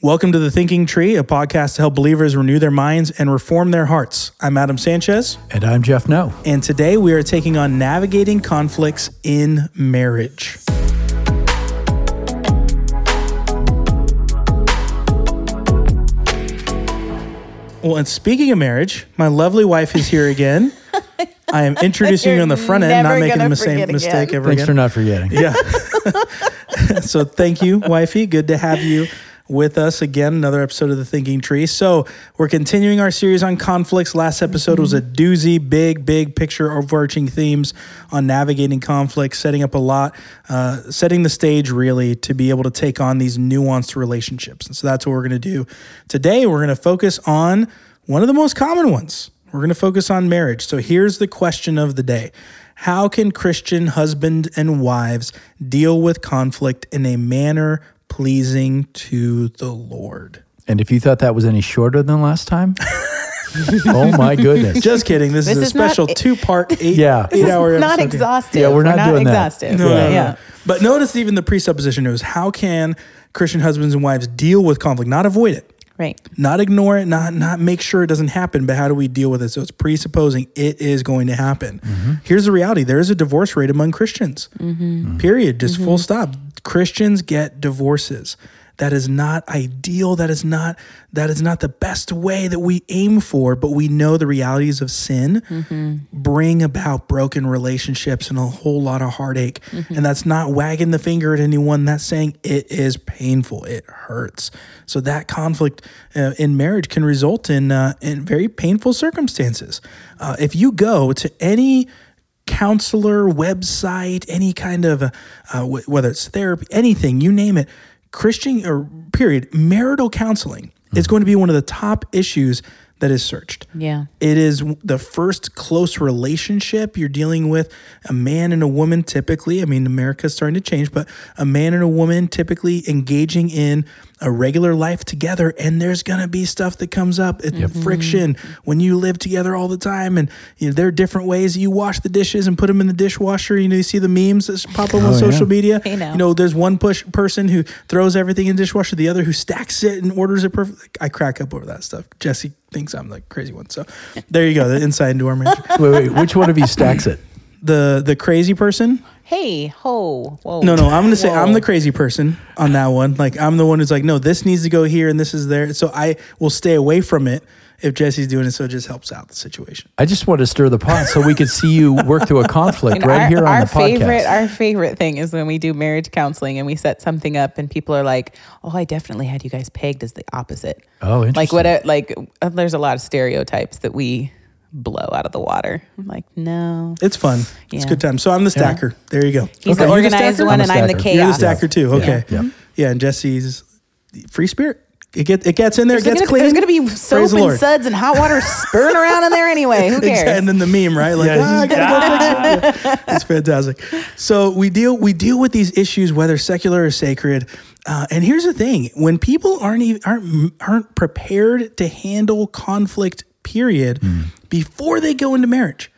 Welcome to The Thinking Tree, a podcast to help believers renew their minds and reform their hearts. I'm Adam Sanchez, And I'm Jeff No. and today we are taking on navigating conflicts in marriage. Well, and speaking of marriage, my lovely wife is here again. I am introducing you on the front end, not making the gonna same forget mistake again. ever Thanks again. for not forgetting. Yeah. so thank you, wifey. Good to have you with us again. Another episode of the Thinking Tree. So we're continuing our series on conflicts. Last episode was a doozy, big, big picture, overarching themes on navigating conflict, setting up a lot, uh, setting the stage really to be able to take on these nuanced relationships. And so that's what we're going to do today. We're going to focus on one of the most common ones. We're going to focus on marriage. So here's the question of the day. How can Christian husband and wives deal with conflict in a manner pleasing to the Lord? And if you thought that was any shorter than last time, oh my goodness. Just kidding. This, is This a is not- special two part, eight, Yeah. eight This hour not episode. exhaustive. Yeah, we're not doing that. exhaustive. No, no, no, yeah. But notice even the presupposition is how can Christian husbands and wives deal with conflict, not avoid it? Right. not ignore it, not not make sure it doesn't happen, but how do we deal with it? So it's presupposing it is going to happen. Mm-hmm. Here's the reality: there is a divorce rate among Christians. Mm-hmm. Period. Just mm-hmm. full stop. Christians get divorces. That is not ideal. That is not that is not the best way that we aim for. But we know the realities of sin bring about broken relationships and a whole lot of heartache. And that's not wagging the finger at anyone. That's saying it is painful. It hurts. So that conflict uh, in marriage can result in uh, in very painful circumstances. Uh, if you go to any counselor website, any kind of uh, w- whether it's therapy, anything you name it, Christian or period, marital counseling is hmm. going to be one of the top issues that is searched. Yeah. It is the first close relationship you're dealing with a man and a woman typically. I mean, America's starting to change, but a man and a woman typically engaging in a regular life together. And there's going to be stuff that comes up. It's friction when you live together all the time. And you know, there are different ways you wash the dishes and put them in the dishwasher. You know, you see the memes that pop up on Oh, yeah. social media. Hey, now. You know, there's one push person who throws everything in the dishwasher, the other who stacks it and orders it perfect. I crack up over that stuff. Jesse thinks I'm the crazy one. So there you go. The inside into our marriage. wait, wait, which one of you stacks it? The the crazy person. Hey, ho, whoa. No, no, I'm gonna say I'm the crazy person on that one. Like I'm the one who's like, no, this needs to go here and this is there. So I will stay away from it if Jesse's doing it. So it just helps out the situation. I just want to stir the pot so we could see you work through a conflict And right our, here on our the podcast. favorite, our favorite thing is when we do marriage counseling and we set something up and people are like, "Oh, I definitely had you guys pegged as the opposite." oh, interesting. Like what? a- Like uh, there's a lot of stereotypes that we blow out of the water. I'm like, no, It's fun. It's a good time. So I'm the stacker. There you go. he's Okay. the You're organized stacker? one I'm and I'm the stacker. You're the chaos. stacker too. Okay. Yeah. Yeah. And Jesse's free spirit. It gets it gets in there. There's It gets gonna, clean. there's gonna be soap the and Lord. suds and hot water spurting around in there anyway. Who cares? Exactly. And then the meme, right? Like, ah, I gotta go fix it. It's fantastic. So we deal we deal with these issues, whether secular or sacred. Uh, and here's the thing: when people aren't even aren't aren't prepared to handle conflict, period, mm. before they go into marriage,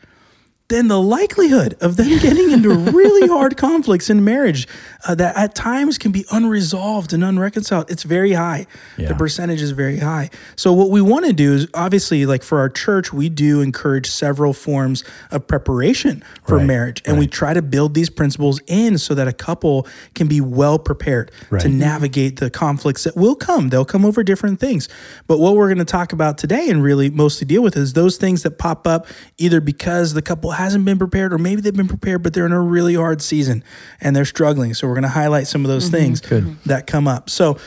then the likelihood of them getting into really hard conflicts in marriage uh, that at times can be unresolved and unreconciled. It's very high. The percentage is very high. So what we want to do is obviously like for our church we do encourage several forms of preparation for Right, marriage and we try to build these principles in so that a couple can be well prepared to navigate the conflicts that will come. They'll come over different things. But what we're going to talk about today and really mostly deal with is those things that pop up either because the couple hasn't been prepared or maybe they've been prepared but they're in a really hard season and they're struggling so we're going to highlight some of those things that come up so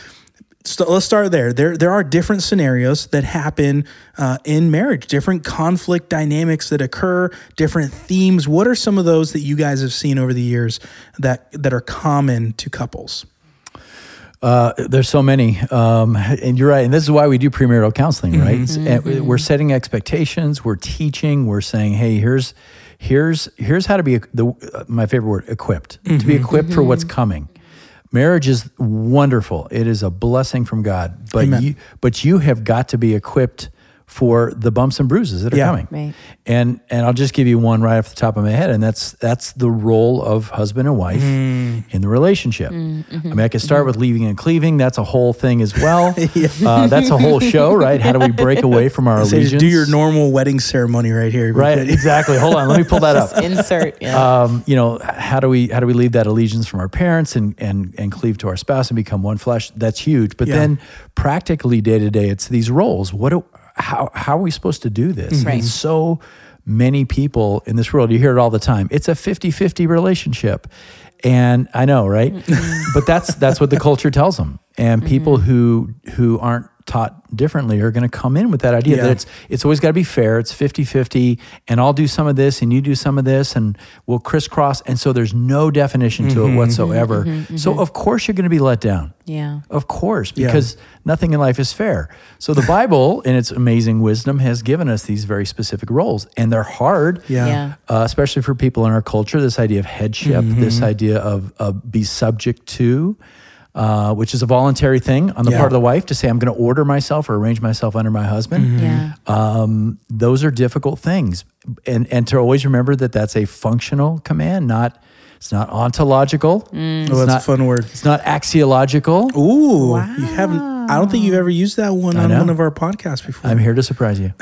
so let's start there. There, there are different scenarios that happen uh, in marriage, different conflict dynamics that occur, different themes. What are some of those that you guys have seen over the years that that are common to couples? Uh, there's so many, um, and you're right. And this is why we do premarital counseling, right? Mm-hmm. We're setting expectations. We're teaching. We're saying, hey, here's here's here's how to be the uh, my favorite word equipped to Mm-hmm. be equipped for what's coming. Marriage is wonderful. It is a blessing from God, but Amen. you but you have got to be equipped for the bumps and bruises that are Yeah. coming. Right. And and I'll just give you one right off the top of my head, and that's that's the role of husband and wife Mm. in the relationship. Mm-hmm. I mean, I could start with leaving and cleaving. That's a whole thing as well. uh, that's a whole show, right? How do we break away from our Say, allegiance? do your normal wedding ceremony right here. right, exactly. Hold on, let me pull that up. Insert. Yeah. Um, you know, how do we how do we leave that allegiance from our parents and and and cleave to our spouse and become one flesh? That's huge. But Yeah. then practically day to day, it's these roles. What do how how are we supposed to do this? Right. And so many people in this world, you hear it all the time. It's a 50-50 relationship. And I know, right? but that's that's what the culture tells them. And people mm-hmm. who who aren't taught differently are going to come in with that idea Yeah. that it's it's always got to be fair. It's 50-50 and I'll do some of this and you do some of this and we'll crisscross and so there's no definition to it mm-hmm. whatsoever. Mm-hmm. Mm-hmm. So of course you're going to be let down. yeah. Of course, Yeah. because nothing in life is fair. So the Bible, in its amazing wisdom, has given us these very specific roles, and they're hard. Yeah. Yeah. Uh, especially for people in our culture, this idea of headship, this idea of, of be subject to, uh, which is a voluntary thing on the Yeah. part of the wife to say, I'm going to order myself or arrange myself under my husband. Yeah. Um, those are difficult things, and and to always remember that that's a functional command, not it's not ontological. Oh, that's not- a fun word. It's not axiological. Ooh, you haven't. I don't think you've ever used that one on know. one of our podcasts before. I'm here to surprise you.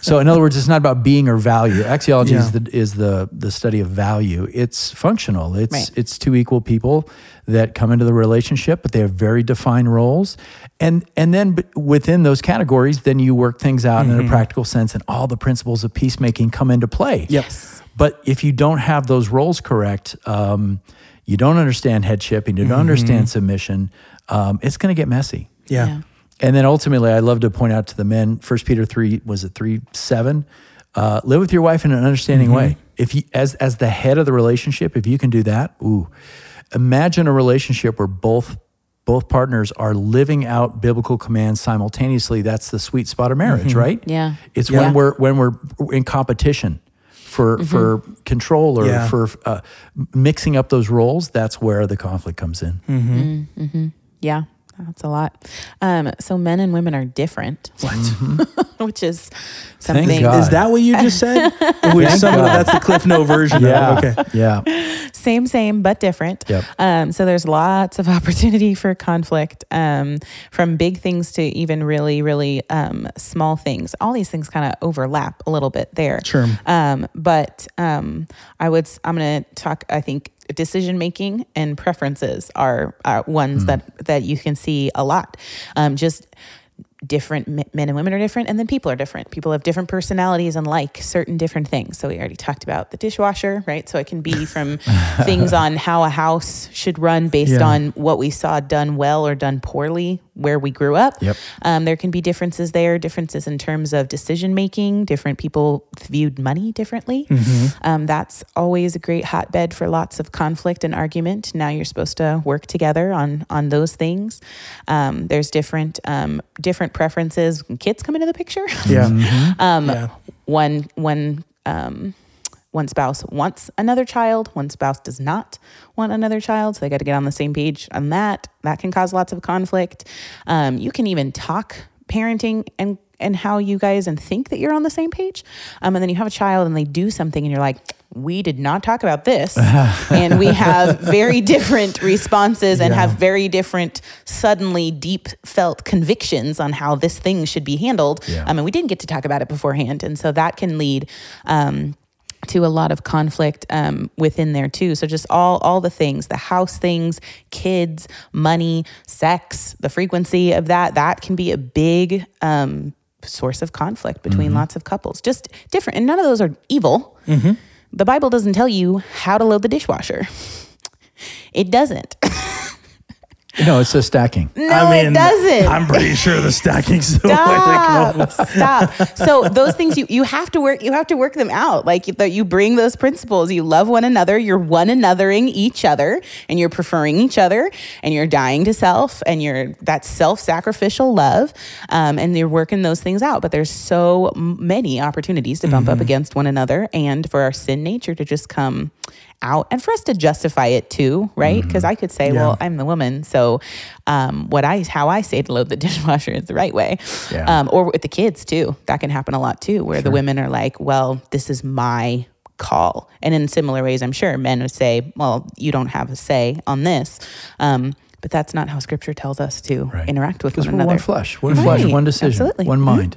so, in other words, it's not about being or value. Axiology is the is the the study of value. It's functional. It's Right. it's two equal people that come into the relationship, but they have very defined roles, and and then within those categories, then you work things out in a practical sense, and all the principles of peacemaking come into play. Yep. But if you don't have those roles correct, um, you don't understand headship, and you don't understand submission. Um, it's going to get messy. Yeah. Yeah. And then ultimately, I'd love to point out to the men, First Peter three was it three seven, uh, live with your wife in an understanding mm-hmm. way. If you, as as the head of the relationship, if you can do that, ooh, imagine a relationship where both both partners are living out biblical commands simultaneously. That's the sweet spot of marriage, mm-hmm. right? Yeah. It's Yeah. when we're when we're in competition for mm-hmm. for control or Yeah. for uh, mixing up those roles. That's where the conflict comes in. Yeah, that's a lot. Um, so men and women are different, What? which is Thank something. God. Is that what you just said? Which some of that's the Cliff Note version. Yeah. Of. Okay. Yeah. same, same, but different. Yep. Um, so there's lots of opportunity for conflict, um, from big things to even really, really um, small things. All these things kind of overlap a little bit there. Sure. Um, but um, I would, I'm going to talk. I think decision making and preferences are, are ones that that you can see a lot. Um, just different men and women are different and then people are different people have different personalities and like certain different things so we already talked about the dishwasher right so it can be from things on how a house should run based Yeah. on what we saw done well or done poorly where we grew up. Yep. um, there can be differences there differences in terms of decision making. Different people viewed money differently. Um, that's always a great hotbed for lots of conflict and argument. Now you're supposed to work together on on those things. Um, there's different um, different preferences. Kids come into the picture. Yeah. um, Yeah. one one um, one spouse wants another child one spouse does not want another child so they got to get on the same page on that. That can cause lots of conflict. Um, you can even talk parenting and and how you guys and think that you're on the same page. Um, and then you have a child and they do something and you're like we did not talk about this. And we have very different responses and Yeah. have very different suddenly deep felt convictions on how this thing should be handled. Yeah. um, and we didn't get to talk about it beforehand. And so that can lead um, to a lot of conflict um, within there too. So just all all the things the house things kids money sex the frequency of that that can be a big um, source of conflict between lots of couples. Just different and none of those are evil. The bible doesn't tell you how to load the dishwasher. It doesn't No, it's a stacking. no I mean, it doesn't I'm pretty sure the stacking's the way to go. Stop. Stop. So those things you you have to work you have to work them out. Like that you bring those principles. You love one another. You're one anothering each other, and you're preferring each other, and you're dying to self, and you're that self sacrificial love, um, and you're working those things out. But there's so many opportunities to bump up against one another, and for our sin nature to just come out and for us to justify it too, right? Because I could say, Yeah. well, I'm the woman, so um, what I how I say to load the dishwasher is the right way. Yeah. Um, or with the kids too, that can happen a lot too, where the women are like, well, this is my call, and in similar ways, I'm sure men would say, well, you don't have a say on this. Um, but that's not how Scripture tells us to Right. interact with one we're another. one flesh, one flesh, one decision, Absolutely. one Mhm. mind,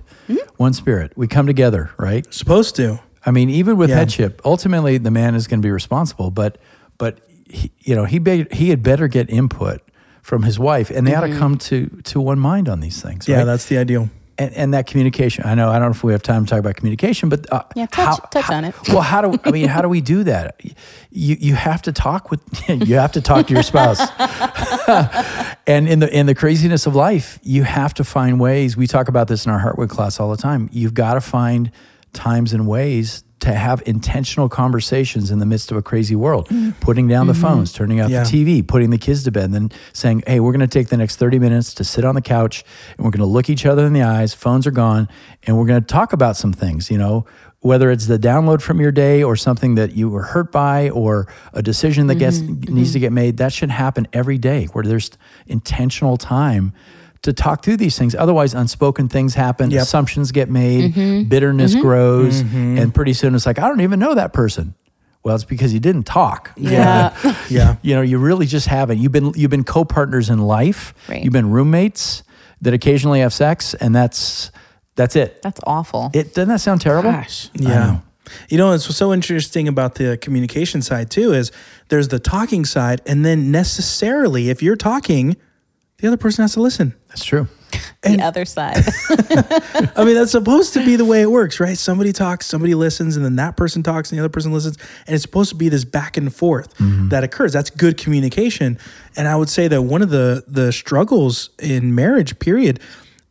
one spirit. We come together, right? Supposed to. I mean, even with Yeah. headship, ultimately the man is going to be responsible. But, but he, you know, he be, he had better get input from his wife, and they ought to Mm-hmm. come to to one mind on these things. Yeah, right? that's the ideal. and, and that communication. I know I don't know if we have time to talk about communication, but uh, Yeah, touch- touch on it. Well, how do I mean? How do we do that? You you have to talk with you have to talk to your spouse, and in the in the craziness of life, you have to find ways. We talk about this in our Heartwood class all the time. You've got to find times and ways to have intentional conversations in the midst of a crazy world, mm-hmm. putting down the mm-hmm. phones, turning off Yeah. the TV, putting the kids to bed, and then saying, "Hey, we're going to take the next 30 minutes to sit on the couch and we're going to look each other in the eyes, phones are gone, and we're going to talk about some things, you know, whether it's the download from your day or something that you were hurt by or a decision that gets mm-hmm. needs to get made, that should happen every day where there's intentional time to talk through these things. Otherwise, unspoken things happen, Yep. assumptions get made, Mm-hmm. bitterness grows, and pretty soon it's like, I don't even know that person. Well, it's because you didn't talk. Yeah. Yeah. You know, you really just haven't. You've been you've been co-partners in life. Right. You've been roommates that occasionally have sex, and that's that's it. That's awful. It doesn't that sound terrible? Gosh. Yeah. know. You know, what's so interesting about the communication side too is there's the talking side, and then necessarily, if you're talking, the other person has to listen. That's true. the other side. I mean, that's supposed to be the way it works, right? Somebody talks, somebody listens, and then that person talks, and the other person listens, and it's supposed to be this back and forth mm-hmm. that occurs. That's good communication, and I would say that one of the the struggles in marriage, period.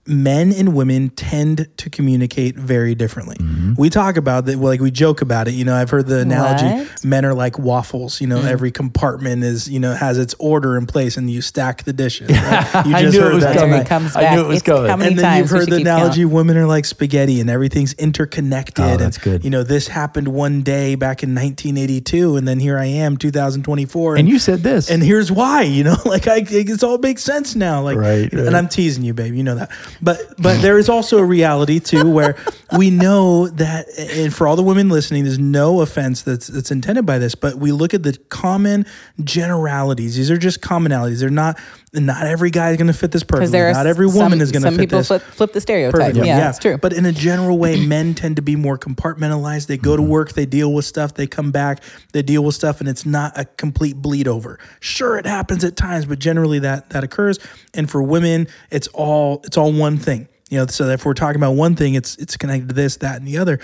Men and women tend to communicate very differently. Mm-hmm. We talk about that, like we joke about it. You know, I've heard the analogy: What? men are like waffles. You know, mm. every compartment is you know has its order in place, and you stack the dishes. Right? You I knew it was that coming. It comes I back. knew it was It's coming. And then times you've heard the keep count? analogy women are like spaghetti and everything's interconnected Oh, that's and, good. you know this happened one day back in 1982 and then here i am 2024 And you said this. and here's why you know like i it's all makes sense now like Right, right. and i'm teasing you babe you know that but but there is also a reality too where we know that and for all the women listening there's no offense that's that's intended by this but we look at the common generalities. These are just commonalities. They're not not every guy is going to fit this perfectly Because there are not every some- woman is going to Some fit people this flip, flip the stereotype. Perfect. Yeah, that's true. But in a general way, men tend to be more compartmentalized. They go Mm-hmm. to work, they deal with stuff, they come back, they deal with stuff, and it's not a complete bleed over. Sure, it happens at times, but generally that that occurs. And for women, it's all it's all one thing. You know, so if we're talking about one thing, it's it's connected to this, that, and the other.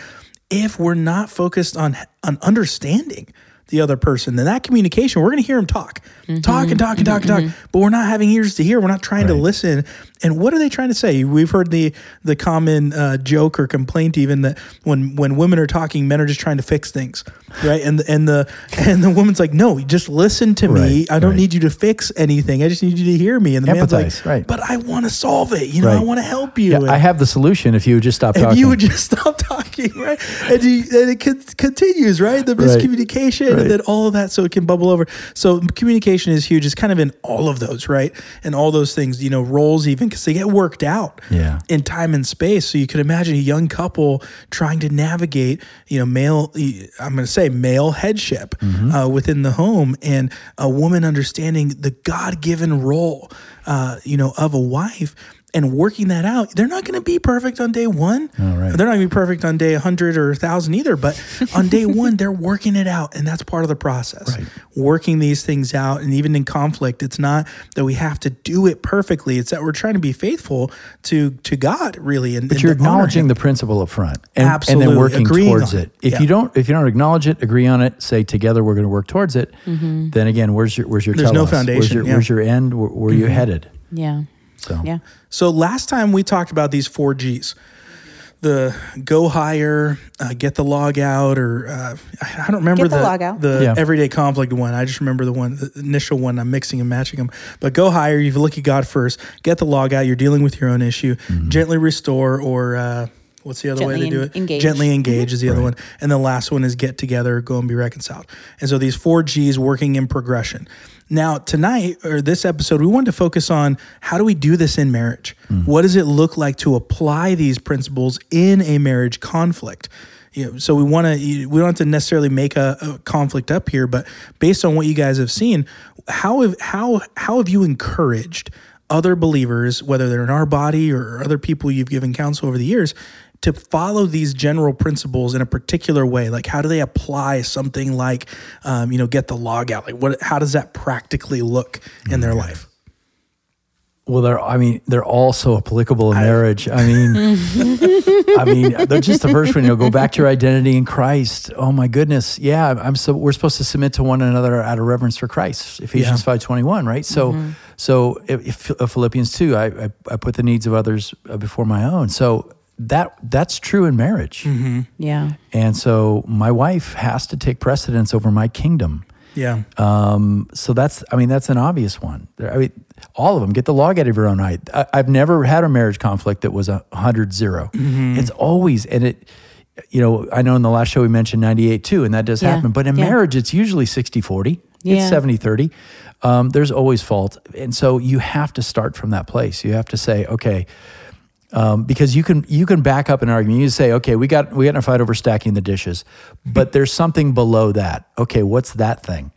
If we're not focused on on understanding the other person, then that communication, we're going to hear them talk, Mm-hmm. talk and talk and talk and talk, but we're not having ears to hear. We're not trying to listen. And what are they trying to say? We've heard the the common uh, joke or complaint even that when when women are talking, men are just trying to fix things, right? And the, and the and the woman's like, no, just listen to me. Right, I don't right. need you to fix anything. I just need you to hear me. And the man's like, right. but I want to solve it. You know, I want to help you. yeah, I have the solution if you would just stop if talking. you would just stop talking, right? And, you, and it con- continues, right? The miscommunication Right. and then all of that so it can bubble over. So communication is huge. It's kind of in all of those, right? And all those things, you know, roles even because they get worked out Yeah. in time and space. So you can imagine a young couple trying to navigate, you know, male, I'm going to say male headship uh, within the home and a woman understanding the God given role, uh, you know, of a wife and working that out. They're not going to be perfect on day one. All right. They're not going to be perfect on day 100 or 1,000 either. But on day one, they're working it out. And that's part of the process. Right. Working these things out. And even in conflict, it's not that we have to do it perfectly. It's that we're trying to be faithful to to God, really. And, But and you're acknowledging the principle up front and, and then working Agreeing towards it. it. If Yeah. you don't if you don't acknowledge it, agree on it, say together we're going to work towards it, mm-hmm. then again, where's your where's your There's no telos? Where's foundation, your, yeah. where's your end? Where, where are you mm-hmm. headed? yeah. So Yeah. So last time we talked about these four G's. The go higher, uh, get the log out, or uh, I I don't remember Get the log out. the Yeah. everyday conflict one. I just remember the one, the initial one. I'm mixing and matching them. But go higher. You look at God first. Get the log out. You're dealing with your own issue. Mm-hmm. Gently restore, or uh, What's the other way to do it? engage. Gently mm-hmm. engage is the other one. And the last one is get together, go and be reconciled. And so these four G's working in progression. Now, tonight or this episode, we wanted to focus on how do we do this in marriage? Mm. What does it look like to apply these principles in a marriage conflict? You know, so we want to we don't have to necessarily make a, a conflict up here, but based on what you guys have seen, how have how how have you encouraged other believers, whether they're in our body or other people you've given counsel over the years, to follow these general principles in a particular way? Like, how do they apply something like, um, you know, get the log out? Like, what? How does that practically look in their life? Well, they're. I mean, they're all so applicable in marriage. I mean, I mean, they're just the first one. You know, go back to your identity in Christ. Oh my goodness, yeah. I'm so. We're supposed to submit to one another out of reverence for Christ. Ephesians Yeah. five twenty one, right? So, so if, if, Philippians two, I, I I put the needs of others uh, before my own. So that that's true in marriage, Yeah. and so my wife has to take precedence over my kingdom. Yeah, Um, so that's, I mean, that's an obvious one. I mean, all of them get the log out of your own eye. I, I've never had a marriage conflict that was a hundred zero. It's always, and it, you know, I know in the last show we mentioned 98 too, and that does Yeah, happen, but in yeah. marriage, it's usually 60, 40. Yeah. It's 70, 30. Um, there's always fault. And so you have to start from that place. You have to say, okay, um, because you can you can back up an argument. You say, okay, we got we got in a fight over stacking the dishes, but there's something below that. Okay, what's that thing?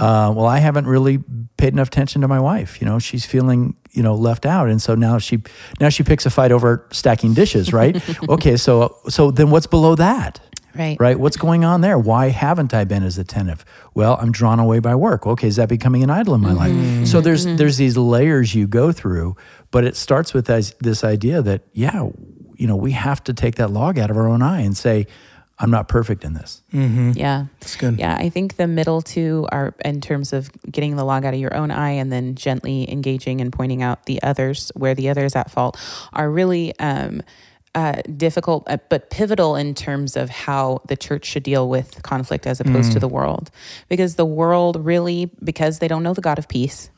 Uh, well, I haven't really paid enough attention to my wife. You know, she's feeling you know left out, and so now she now she picks a fight over stacking dishes, right? okay, so so then what's below that? Right. Right. What's going on there? Why haven't I been as attentive? Well, I'm drawn away by work. Okay, is that becoming an idol in my life? Mm-hmm. So there's mm-hmm. there's these layers you go through, but it starts with this, this idea that yeah, you know, we have to take that log out of our own eye and say, I'm not perfect in this. Mm-hmm. Yeah. That's good. Yeah, I think the middle two are in terms of getting the log out of your own eye and then gently engaging and pointing out the others where the other is at fault are really um, uh, difficult uh, but pivotal in terms of how the church should deal with conflict as opposed to the world. Because the world really, because they don't know the God of peace,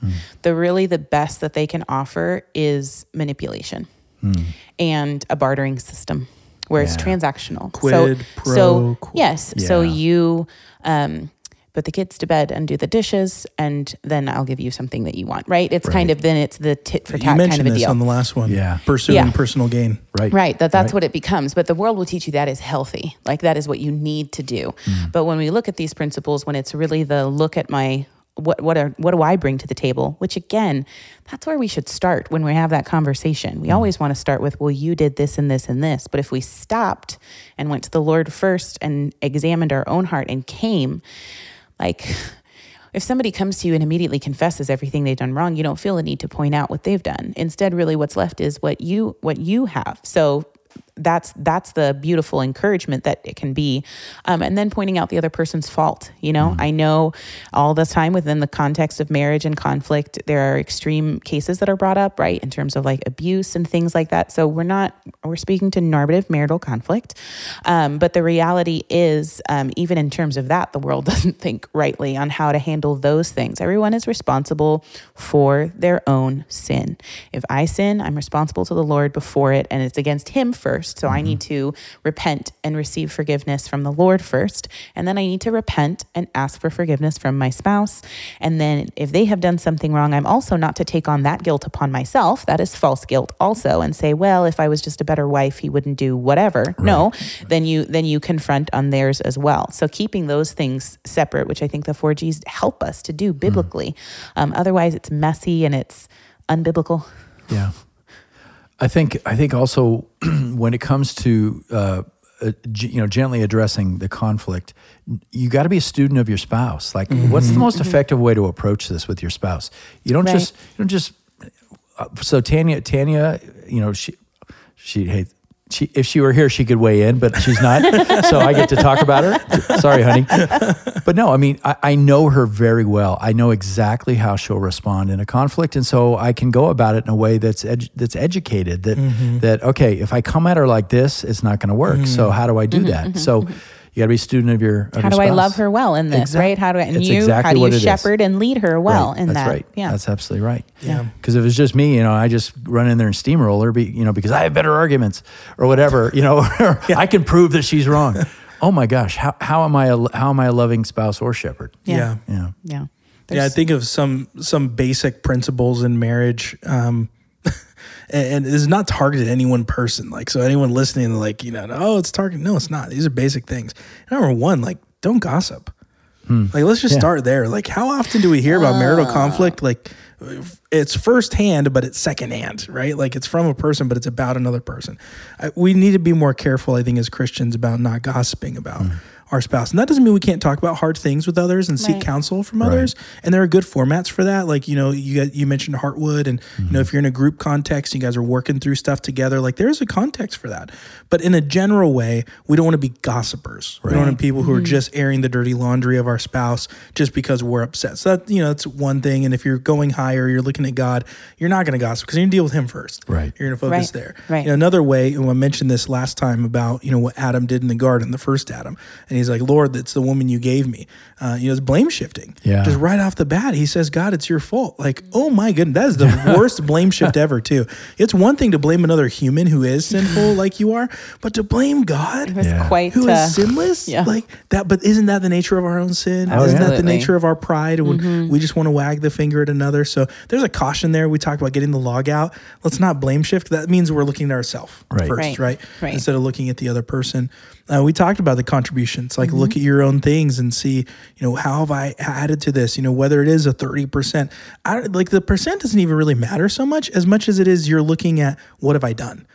the really the best that they can offer is manipulation and a bartering system where it's transactional. Quid so, pro so quo. yes, so you um, put the kids to bed and do the dishes, and then I'll give you something that you want. Right? It's kind of then it's the tit for tat kind of a this deal. on the last one. Yeah. pursuing Yeah. personal gain. Right. Right, that that's Right. what it becomes. But the world will teach you that is healthy. Like that is what you need to do. Mm. But when we look at these principles, when it's really the look at my what what are what do I bring to the table? Which again, that's where we should start when we have that conversation. Mm. We always want to start with, well, you did this and this and this. But if we stopped and went to the Lord first and examined our own heart and came, like if somebody comes to you and immediately confesses everything they've done wrong, you don't feel a need to point out what they've done. Instead, really what's left is what you what you have. So that's that's the beautiful encouragement that it can be. Um, and then pointing out the other person's fault you know? I know all the time within the context of marriage and conflict there are extreme cases that are brought up right in terms of like abuse and things like that. So we're not we're speaking to normative marital conflict. Um, but the reality is um, even in terms of that the world doesn't think rightly on how to handle those things. Everyone is responsible for their own sin. If i sin i'm responsible to the lord before it and it's against him first so i need to repent and receive forgiveness from the lord first. And then i need to repent and ask for forgiveness from my spouse. And then if they have done something wrong i'm also not to take on that guilt upon myself. That is false guilt also. And say well if i was just a better wife he wouldn't do whatever. No then you then you confront on theirs as well. So keeping those things separate which i think the 4gs help us to do biblically. Um, otherwise it's messy and it's unbiblical. Yeah. I think I think also when it comes to uh, uh, g- you know gently addressing the conflict, you got to be a student of your spouse. Like, what's the most effective way to approach this with your spouse? You don't Right. just you don't just. Uh, so Tanya, Tanya, you know she she hey. She, if she were here, she could weigh in, but she's not. so I get to talk about her. Sorry, honey. But no, I mean, I, I know her very well. I know exactly how she'll respond in a conflict, and so I can go about it in a way that's edu- that's educated. That mm-hmm. that okay, if I come at her like this, it's not going to work. So mm-hmm. how do I do mm-hmm. that? So, You got to be a student of your. Of how your do I love her well in this, Exact- right? How do I, and it's you, exactly how do you it is. shepherd and lead her well Right, in that's that? right. Yeah. That's absolutely right. Yeah. Because if it's just me, you know, I just run in there and steamroller, be, you know, because I have better arguments or whatever, you know, or I can prove that she's wrong. oh my gosh, how, how am I a, how am I a loving spouse or shepherd? Yeah. Yeah. Yeah. yeah. Yeah, I think of some some basic principles in marriage, um, and, and it's not targeted at any one person. Like, so anyone listening, like, you know, oh, it's targeted. No, it's not. These are basic things. Number one, like, don't gossip. Hmm. Like, let's just Yeah. start there. Like, how often do we hear about marital ah. conflict? Like, it's firsthand, but it's secondhand, right? Like, it's from a person, but it's about another person. I, we need to be more careful, I think, as Christians about not gossiping about hmm. Our spouse. And that doesn't mean we can't talk about hard things with others and seek counsel from others. And there are good formats for that. Like, you know, you got, you mentioned Heartwood and, you know, mm-hmm. if you're in a group context, you guys are working through stuff together, like there's a context for that. But in a general way, we don't want to be gossipers. We don't want to be people who are mm-hmm. just airing the dirty laundry of our spouse just because we're upset. So that, you know, that's one thing. And if you're going higher, you're looking at God, you're not going to gossip because you're going to deal with him first. Right. You're going to focus Right. there. Right. You know, another way, and I mentioned this last time about, you know, what Adam did in the garden, the first Adam. And he's like, Lord, that's the woman you gave me. Uh, you know, it's blame shifting. Yeah. Just right off the bat, he says, God, it's your fault. Like, oh my goodness, that is the worst blame shift ever, too. It's one thing to blame another human who is sinful like you are, but to blame God It was Yeah. quite who is uh, sinless yeah. like that but isn't that the nature of our own sin Oh, isn't yeah. that the nature of our pride when we just want to wag the finger at another so there's a caution there we talked about getting the log out let's not blame shift that means we're looking at ourselves Right. first Right. right, Right. instead of looking at the other person uh, we talked about the contributions like look at your own things and see you know how have i added to this? You know whether it is a 30% I, like the percent doesn't even really matter so much as much as it is you're looking at what have i done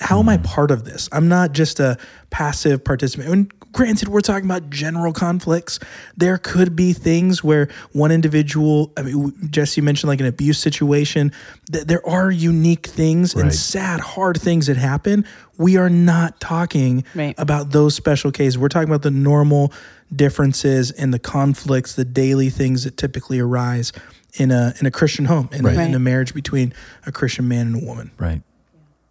how am I part of this? I'm not just a passive participant. And granted, we're talking about general conflicts. There could be things where one individual, I mean, Jesse mentioned like an abuse situation, that there are unique things and sad, hard things that happen. We are not talking Right. about those special cases. We're talking about the normal differences and the conflicts, the daily things that typically arise in a in a Christian home, in, a, in a marriage between a Christian man and a woman. Right.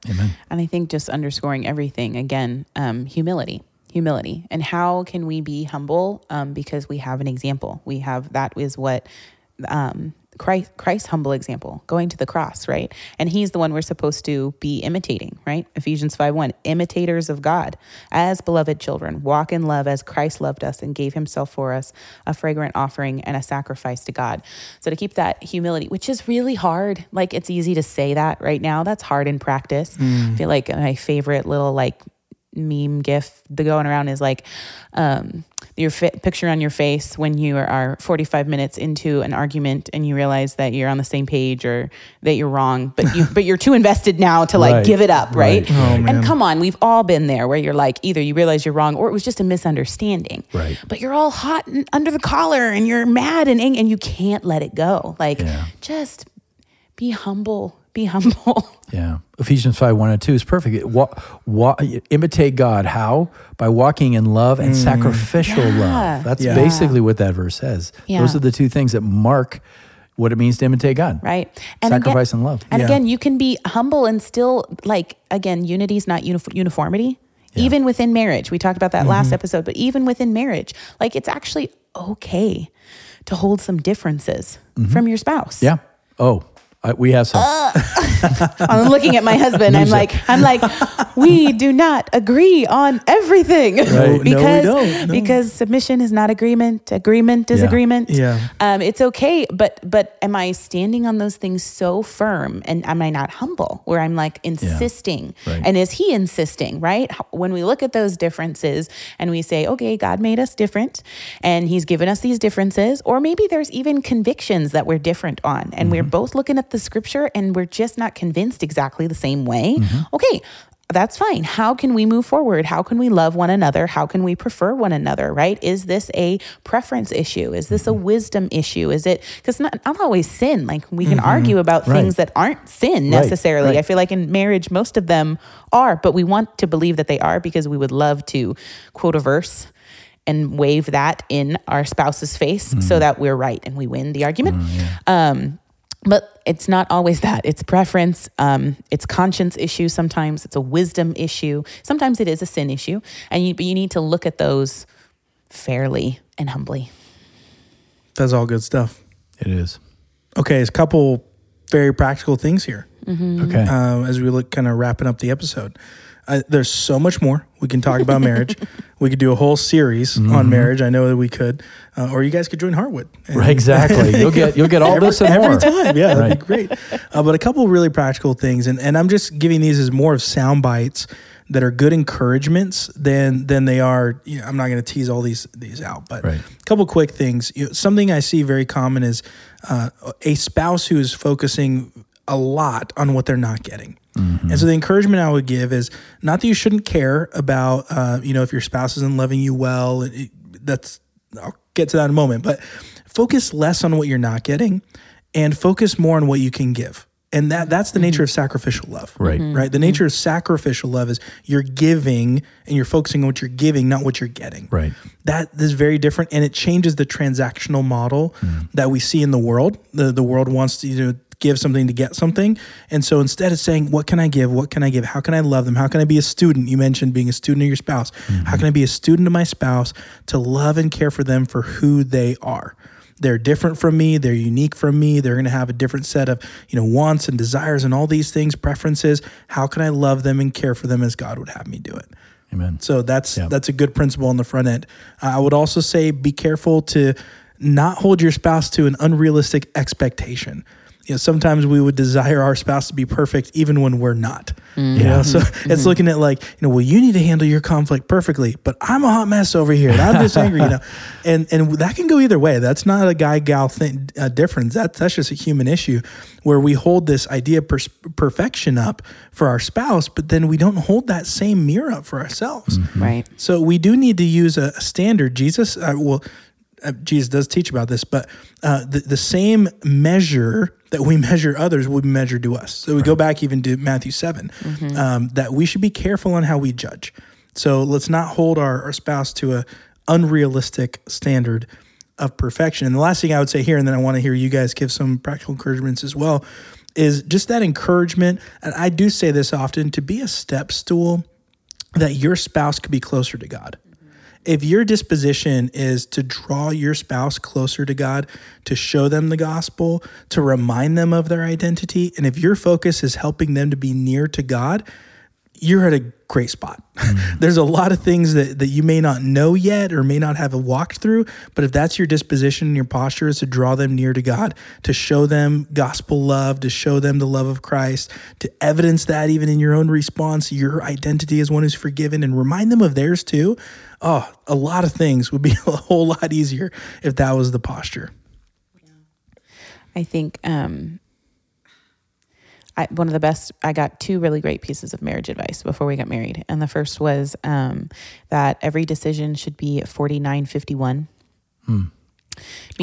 Amen. And I think just underscoring everything again, um, humility, humility, and how can we be humble? Um, because we have an example. We have that is what um, Christ, Christ's humble example, going to the cross, right? And He's the one we're supposed to be imitating, right? Ephesians five one, imitators of God as beloved children, walk in love as Christ loved us and gave Himself for us, a fragrant offering and a sacrifice to God. So to keep that humility, which is really hard, like it's easy to say that right now. That's hard in practice. Mm. I feel like my favorite little like meme gif the going around is like um, your fi- picture on your face when you are 45 minutes into an argument and you realize that you're on the same page or that you're wrong but you but you're too invested now to like Right. give it up right, Right. Oh, and come on we've all been there where you're like either you realize you're wrong or it was just a misunderstanding Right. but you're all hot and under the collar and you're mad and ang- and you can't let it go like Yeah. just be humble be humble Yeah. Ephesians 5 1 and 2 is perfect. Wa- wa- imitate God. How? By walking in love and sacrificial Yeah. love. That's Yeah. basically what that verse says. Yeah. Those are the two things that mark what it means to imitate God. right And Sacrifice again, and love. and Yeah. again you can be humble and still like again unity is not unif- uniformity even within marriage we talked about that Mm-hmm. last episode but even within marriage like it's actually okay to hold some differences from your spouse Mm-hmm. Yeah. Oh, I, we have some. i'm looking at my husband i'm like i'm like we do not agree on everything no, we because don't. No. because submission is not agreement agreement is Yeah. agreement Yeah. um, it's okay but but am i standing on those things so firm and am i not humble where i'm like insisting Right. and is he insisting right when we look at those differences and we say okay god made us different and he's given us these differences or maybe there's even convictions that we're different on and we're both looking at the scripture and we're just not convinced exactly the same way mm-hmm. okay that's fine. How can we move forward? How can we love one another? How can we prefer one another, right? Is this a preference issue? Is this a mm-hmm. wisdom issue? Is it because not, not always sin? Like we can mm-hmm. argue about Right. things that aren't sin necessarily. right. I feel like in marriage, most of them are, but we want to believe that they are because we would love to quote a verse and wave that in our spouse's face so that we're right and we win the argument. Mm, um, but it's not always that. It's preference. Um, it's conscience issue. Sometimes it's a wisdom issue. Sometimes it is a sin issue, and you but you need to look at those fairly and humbly. That's all good stuff. It is. Okay, it's a couple very practical things here Okay. uh, as we look kind of wrapping up the episode. Uh, there's so much more we can talk about marriage. We could do a whole series on marriage. I know that we could, uh, or you guys could join Heartwood. And- right, exactly. You'll get you'll get all this and every more. time. Yeah, that'd Right. be great. Uh, but a couple really practical things, and, and I'm just giving these as more of sound bites that are good encouragements than than they are. You know, I'm not going to tease all these these out, but Right. a couple quick things. You know, something I see very common is uh, a spouse who is focusing a lot on what they're not getting. And so the encouragement I would give is not that you shouldn't care about, uh, you know, if your spouse isn't loving you well. It, it- that's I'll get to that in a moment, but focus less on what you're not getting, and focus more on what you can give. And that that's the nature of sacrificial love. Right. Right. The nature of sacrificial love is you're giving and you're focusing on what you're giving, not what you're getting Right. that is very different and it changes the transactional model that we see in the world the, the world wants to you know, give something to get something. And so instead of saying what can i give? What can i give? How can i love them? How can i be a student? You mentioned being a student of your spouse. How can i be a student of my spouse to love and care for them for who they are? They're different from me. They're unique from me. They're going to have a different set of you know wants and desires and all these things preferences. How can i love them and care for them as god would have me do it? Amen. so that's Yeah. that's a good principle on the front end. Uh, I would also say be careful to not hold your spouse to an unrealistic expectation. You know, sometimes we would desire our spouse to be perfect even when we're not. You know, so it's looking at like, you know, well, you need to handle your conflict perfectly, but I'm a hot mess over here. And I'm just angry, you know, and and that can go either way. That's not a guy gal thing uh, difference. That that's just a human issue where we hold this idea of pers- perfection up for our spouse, but then we don't hold that same mirror up for ourselves. Right. So we do need to use a, a standard. Jesus, uh, well, uh, Jesus does teach about this, but uh, the, the same measure that we measure others will be measured to us. So we go back even to Matthew 7, um, that we should be careful on how we judge. So let's not hold our, our spouse to a unrealistic standard of perfection. And the last thing I would say here, and then I want to hear you guys give some practical encouragements as well, is just that encouragement. And I do say this often to be a step stool that your spouse could be closer to God. If your disposition is to draw your spouse closer to God, to show them the gospel, to remind them of their identity, and if your focus is helping them to be near to God, you're at a great spot. There's a lot of things that, that you may not know yet or may not have walked through, but if that's your disposition and your posture is to draw them near to God, to show them gospel love, to show them the love of Christ, to evidence that even in your own response, your identity as one who's forgiven and remind them of theirs too. Oh, a lot of things would be a whole lot easier if that was the posture. I think um, I, one of the best, I got two really great pieces of marriage advice before we got married. And the first was um, that every decision should be 4951.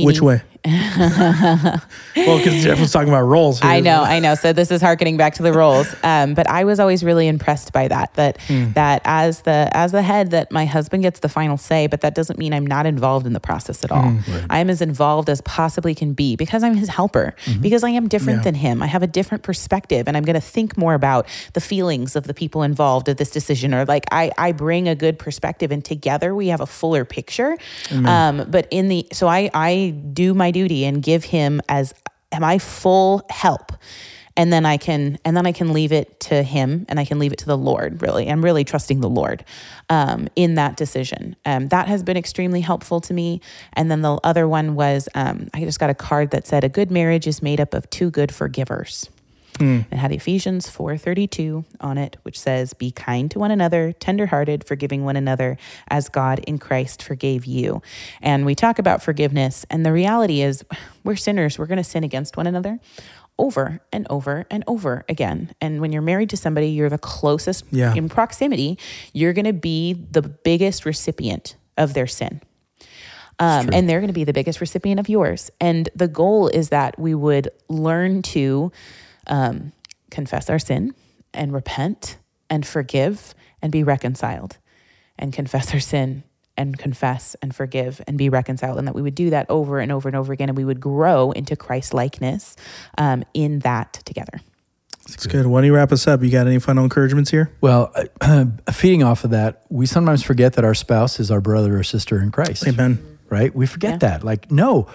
Which way? well, because Jeff was talking about roles. here. I know, I know. So this is harkening back to the roles. Um, but I was always really impressed by that. That Hmm. that as the as the head, that my husband gets the final say, but that doesn't mean I'm not involved in the process at all. Hmm. I am as involved as possibly can be because I'm his helper. Because I am different Mm-hmm. Yeah. than him. I have a different perspective, and I'm going to think more about the feelings of the people involved at this decision. Or like I I bring a good perspective, and together we have a fuller picture. Um, but in the so I I do my duty and give him as my full help and then I can and then I can leave it to him and I can leave it to the Lord. Really, I'm really trusting the Lord um, in that decision. Um, that has been extremely helpful to me. And then the other one was um, I just got a card that said a good marriage is made up of two good forgivers. It had Ephesians 4:32 on it, which says, "Be kind to one another, tenderhearted, forgiving one another, as God in Christ forgave you." And we talk about forgiveness, and the reality is, we're sinners. We're going to sin against one another over and over and over again. And when you're married to somebody, you're the closest Yeah. in proximity. You're going to be the biggest recipient of their sin. Um, and they're going to be the biggest recipient of yours. And the goal is that we would learn to um, confess our sin and repent and forgive and be reconciled and confess our sin and confess and forgive and be reconciled and that we would do that over and over and over again and we would grow into christ likeness um, in that together It's good. Why don't you wrap us up? You got any final encouragements here? Well, uh, feeding off of that, we sometimes forget that our spouse is our brother or sister in Christ. Amen. Right? We forget Yeah. that. Like, no, wh-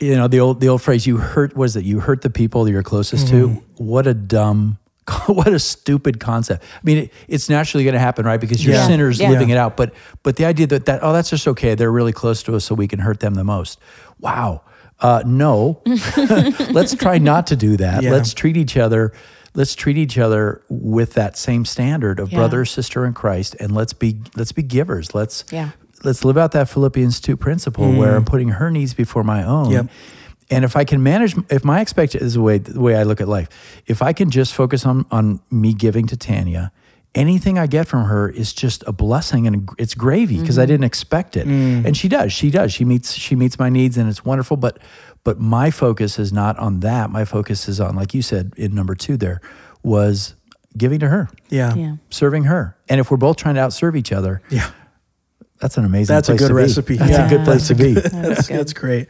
you know the old the old phrase, "You hurt." Was that you hurt the people that you're closest to? What a dumb, what a stupid concept. I mean, it, it's naturally going to happen, right? Because you're Yeah. sinners Yeah. living it out. But but the idea that that oh, that's just okay. They're really close to us, so we can hurt them the most. Wow. Uh, no, let's try not to do that. Let's treat each other. Let's treat each other with that same standard of brother sister in Christ, and let's be let's be givers. Let's Yeah. Let's live out that Philippians two principle where I'm mm. putting her needs before my own. Yep. And if I can manage, if my expectation is the way the way I look at life, if I can just focus on on me giving to Tanya, anything I get from her is just a blessing and it's gravy because I mm-hmm. didn't expect it. Mm. And she does, she does. She meets she meets my needs and it's wonderful. But but my focus is not on that. My focus is on, like you said in number two, there was giving to her, Yeah. Yeah. serving her. And if we're both trying to outserve each other, Yeah. That's an amazing. That's a good to be. recipe. That's Yeah. a good place to be. That's, good. that's great.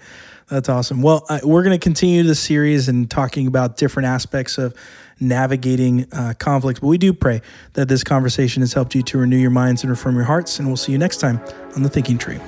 That's awesome. Well, uh, we're going to continue the series and talking about different aspects of navigating uh, conflicts. But we do pray that this conversation has helped you to renew your minds and reform your hearts. And we'll see you next time on the Thinking Tree.